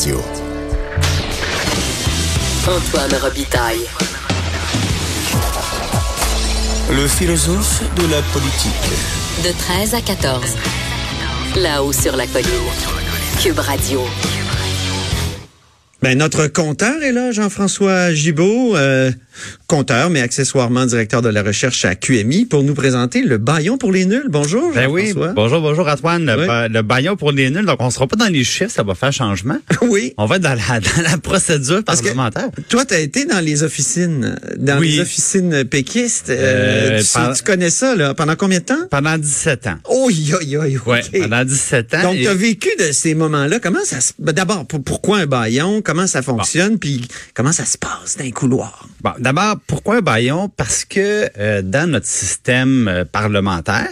Radio. Antoine Robitaille. Le philosophe de la politique. De 13 à 14. Là-haut sur la colline. Cube Radio. Ben, notre compteur est là, Jean-François Gibault, euh, compteur, mais accessoirement directeur de la recherche à QMI, pour nous présenter le baillon pour les nuls. Bonjour, Ben oui, bonjour, bonjour Antoine. Le, Oui. ba- le baillon pour les nuls, donc on sera pas dans les chiffres, ça va faire changement. Oui. On va être dans la, dans la procédure Parce que parlementaire. Toi, tu as été dans les officines, dans Oui. les officines péquistes. Euh, Euh, tu, connais ça, là, pendant combien de temps? Pendant 17 ans. Oh, yo, yo, yo. Ouais, pendant 17 ans. Donc, et- tu as vécu de ces moments-là. Comment ça se... ben, D'abord, pour- pourquoi un baillon? Comment ça fonctionne? Puis comment ça se passe dans un couloir? Bon, d'abord, pourquoi un baillon? Parce que euh, dans notre système euh, parlementaire,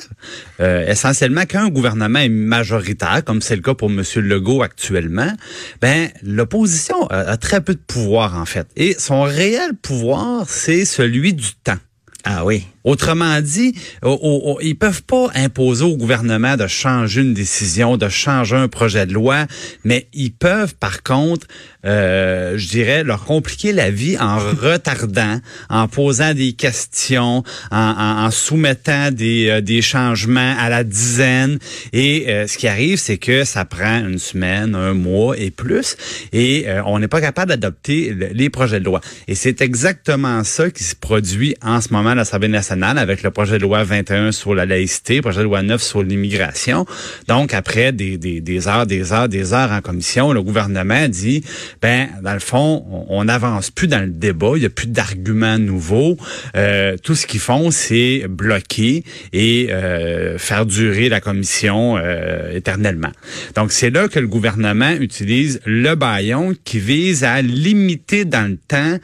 euh, essentiellement, quand un gouvernement est majoritaire, comme c'est le cas pour M. Legault actuellement, ben l'opposition a, a très peu de pouvoir, en fait. Et son réel pouvoir, c'est celui du temps. Ah oui. Autrement dit, o- o- o- ils peuvent pas imposer au gouvernement de changer une décision, de changer un projet de loi, mais ils peuvent par contre, euh, je dirais, leur compliquer la vie en retardant, en posant des questions, en, en- en soumettant des, euh, des changements à la dizaine. Et euh, ce qui arrive, c'est que ça prend une semaine, un mois et plus, et euh, on n'est pas capable d'adopter le- les projets de loi. Et c'est exactement ça qui se produit en ce moment à l'Assemblée nationale avec le projet de loi 21 sur la laïcité, projet de loi 9 sur l'immigration. Donc, après des, des, des heures, des heures, des heures en commission, le gouvernement dit, ben, dans le fond, on- on n'avance plus dans le débat, il n'y a plus d'arguments nouveaux. Euh, tout ce qu'ils font, c'est bloquer et euh, faire durer la commission euh, éternellement. Donc, c'est là que le gouvernement utilise le baillon qui vise à limiter dans le temps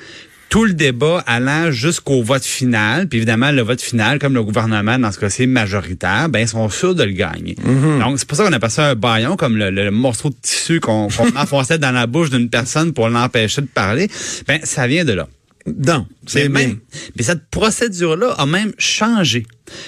tout le débat allant jusqu'au vote final. Puis évidemment, le vote final, comme le gouvernement, dans ce cas-ci, majoritaire, ben, ils sont sûrs de le gagner. Donc, c'est pour ça qu'on appelle ça un baillon, comme le, le morceau de tissu qu'on qu'on enfonçait dans la bouche d'une personne pour l'empêcher de parler. Ben, ça vient de là. Donc, c'est même, mais cette procédure-là a même changé.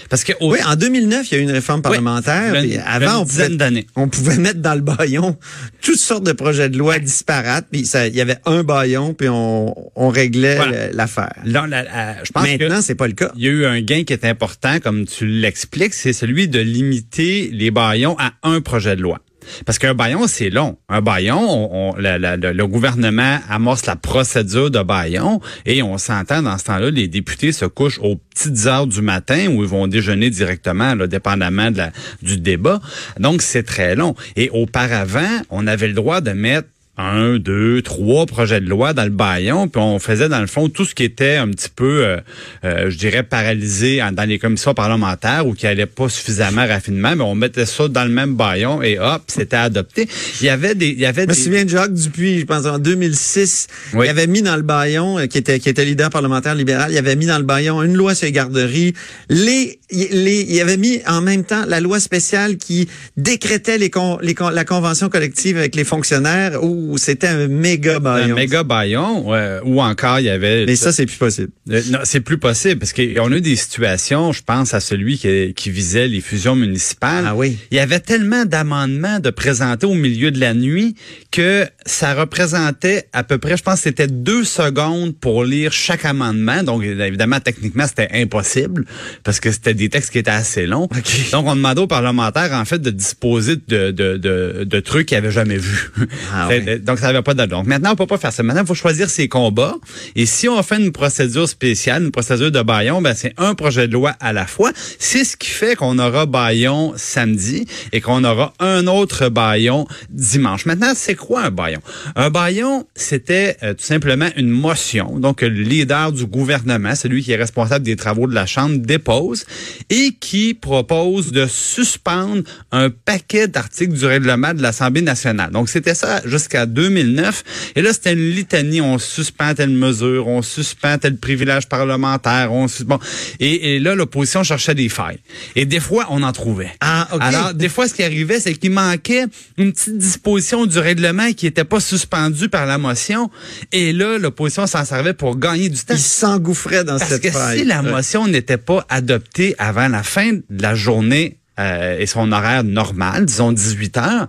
Parce que au- Oui, en 2009, il y a eu une réforme parlementaire. puis avant, une on pouvait, d'années. on pouvait mettre dans le baillon toutes sortes de projets de loi disparates. Puis ça- il y avait un baillon, puis on, on réglait Voilà. l'affaire. là, la- la- je pense Maintenant, c'est pas le cas. il y a eu un gain qui est important, comme tu l'expliques, c'est celui de limiter les baillons à un projet de loi. Parce qu'un baillon, c'est long. Un baillon, le gouvernement amorce la procédure de baillon et on s'entend dans ce temps-là, les députés se couchent aux petites heures du matin où ils vont déjeuner directement, là, dépendamment de la, du débat. Donc, c'est très long. Et auparavant, on avait le droit de mettre un, deux, trois projets de loi dans le baillon, puis on faisait dans le fond tout ce qui était un petit peu, euh, euh, je dirais, paralysé dans les commissions parlementaires ou qui allait pas suffisamment rapidement, mais on mettait ça dans le même baillon et hop, c'était adopté. Il y avait des, il y avait Je me des, souviens de Jacques Dupuis, je pense en 2006, Oui. il avait mis dans le baillon, euh, qui était qui était leader parlementaire libéral, il avait mis dans le baillon une loi sur les garderies. Les, les, il avait mis en même temps la loi spéciale qui décrétait les, con- les con- la convention collective avec les fonctionnaires c'était un méga un baillon. méga baillon, euh, ou encore il y avait Mais ça, c'est plus possible. Euh, non, c'est plus possible parce qu'on a eu des situations, je pense à celui qui, qui visait les fusions municipales. Ah oui. Il y avait tellement d'amendements de présenter au milieu de la nuit que ça représentait à peu près, je pense c'était deux secondes pour lire chaque amendement. Donc évidemment, techniquement, c'était impossible parce que c'était des textes qui étaient assez longs. Donc on demandait aux parlementaires en fait de disposer de, de, de, de trucs qu'ils n'avaient jamais vus. Ah donc, ça n'avait pas d'allure. Donc, maintenant, on peut pas faire ça. Maintenant, il faut choisir ses combats. Et si on fait une procédure spéciale, une procédure de baillon, ben, c'est un projet de loi à la fois. C'est ce qui fait qu'on aura baillon samedi et qu'on aura un autre baillon dimanche. Maintenant, c'est quoi un baillon? Un baillon, c'était euh, tout simplement une motion. Donc, le leader du gouvernement, celui qui est responsable des travaux de la Chambre, dépose et qui propose de suspendre un paquet d'articles du règlement de l'Assemblée nationale. Donc, c'était ça jusqu'à 2009. Et là, c'était une litanie. On suspend telle mesure, on suspend tel privilège parlementaire, on suspend... Et, et là, l'opposition cherchait des failles. Et des fois, on en trouvait. Ah, OK. Alors, des fois, ce qui arrivait, c'est qu'il manquait une petite disposition du règlement qui n'était pas suspendue par la motion. Et là, l'opposition s'en servait pour gagner du temps. Il s'engouffrait dans Parce cette que faille. si la motion n'était pas adoptée avant la fin de la journée euh, et son horaire normal, disons 18 heures,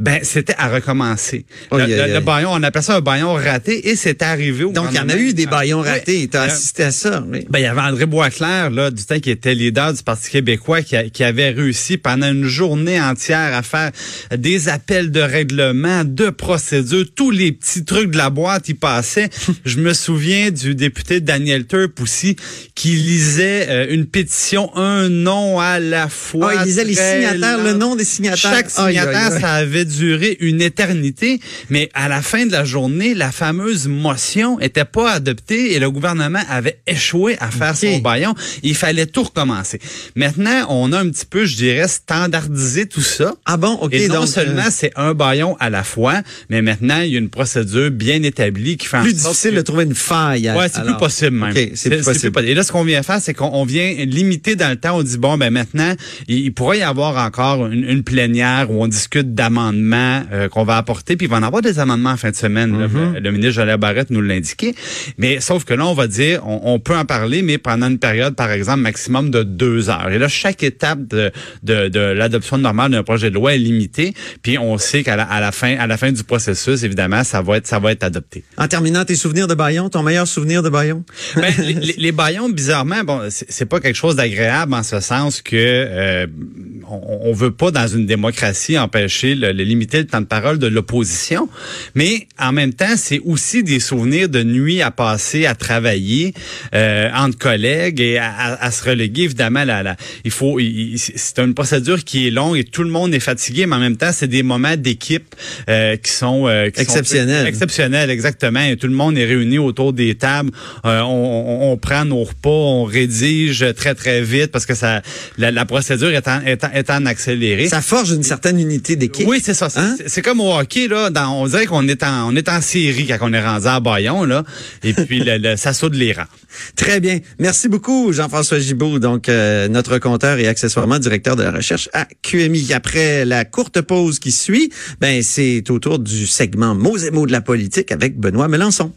Ben, c'était à recommencer. Oh, le, yeah, le- yeah. le baillon, on appelle ça un baillon raté et c'est arrivé au Donc, il y en a eu des baillons Ouais. ratés. Tu as Euh, assisté à ça. oui. Ben, il y avait André Boisclair, là, du temps qui était leader du Parti québécois, qui, a- qui avait réussi pendant une journée entière à faire des appels de règlement, de procédures, tous les petits trucs de la boîte, il passait. Je me souviens du député Daniel Turp aussi, qui lisait euh, une pétition, un nom à la fois. Ah, il lisait les signataires, lent. le nom des signataires. Chaque signataire, ça avait duré une éternité, mais à la fin de la journée, la fameuse motion était pas adoptée et le gouvernement avait échoué à faire son baillon. Il fallait tout recommencer. Maintenant, on a un petit peu, je dirais, standardisé tout ça. Ah bon, OK. et non donc, seulement euh, c'est un baillon à la fois, mais maintenant, il y a une procédure bien établie qui fait en plus sorte difficile que- de trouver une faille. Ouais, c'est plus possible même. C'est plus possible. Et là, ce qu'on vient faire, c'est qu'on on vient limiter dans le temps. On dit bon, ben maintenant, il, il pourrait y avoir encore une, une plénière où on discute d'amendements euh, qu'on va apporter, puis il va en avoir des amendements en fin de semaine. Mm-hmm. le, le ministre Joël Barrette nous l'a indiqué. Mais sauf que là, on va dire, on, on peut en parler, mais pendant une période, par exemple, maximum de deux heures. Et là, chaque étape de, de, de l'adoption normale d'un projet de loi est limitée, puis on sait qu'à la, à la fin, à la fin du processus, évidemment, ça va être, ça va être adopté. En terminant, tes souvenirs de Bayon, ton meilleur souvenir de Bayon? Ben, les, les- les baillons, bizarrement, bon, c'est c'est pas quelque chose d'agréable en ce sens que euh, on, on veut pas dans une démocratie empêcher le, le- limiter le temps de parole de l'opposition, mais en même temps, c'est aussi des souvenirs de nuit à passer à travailler euh, entre collègues et à, à- à se reléguer. Évidemment, la, la- il faut, c'est une procédure qui est longue et tout le monde est fatigué, mais en même temps, c'est des moments d'équipe euh, qui sont euh, qui sont- Exceptionnels. exceptionnel, exactement. Et tout le monde est réuni autour des tables. Euh, on, on- on prend nos repas, on rédige très très vite parce que ça, la, la procédure est en, est en, est en accéléré. Ça forge une certaine unité d'équipe. oui, c'est ça. C'est- Hein? C'est comme au hockey là. Dans, on dirait qu'on est en on est en série quand on est rendu à Bayon là. Et puis le, le- ça saute les rangs. Très bien. Merci beaucoup, Jean-François Gibault, donc euh, notre compteur et accessoirement directeur de la recherche à QMI. Après la courte pause qui suit, ben c'est au tour du segment mots et mots de la politique avec Benoît Melançon.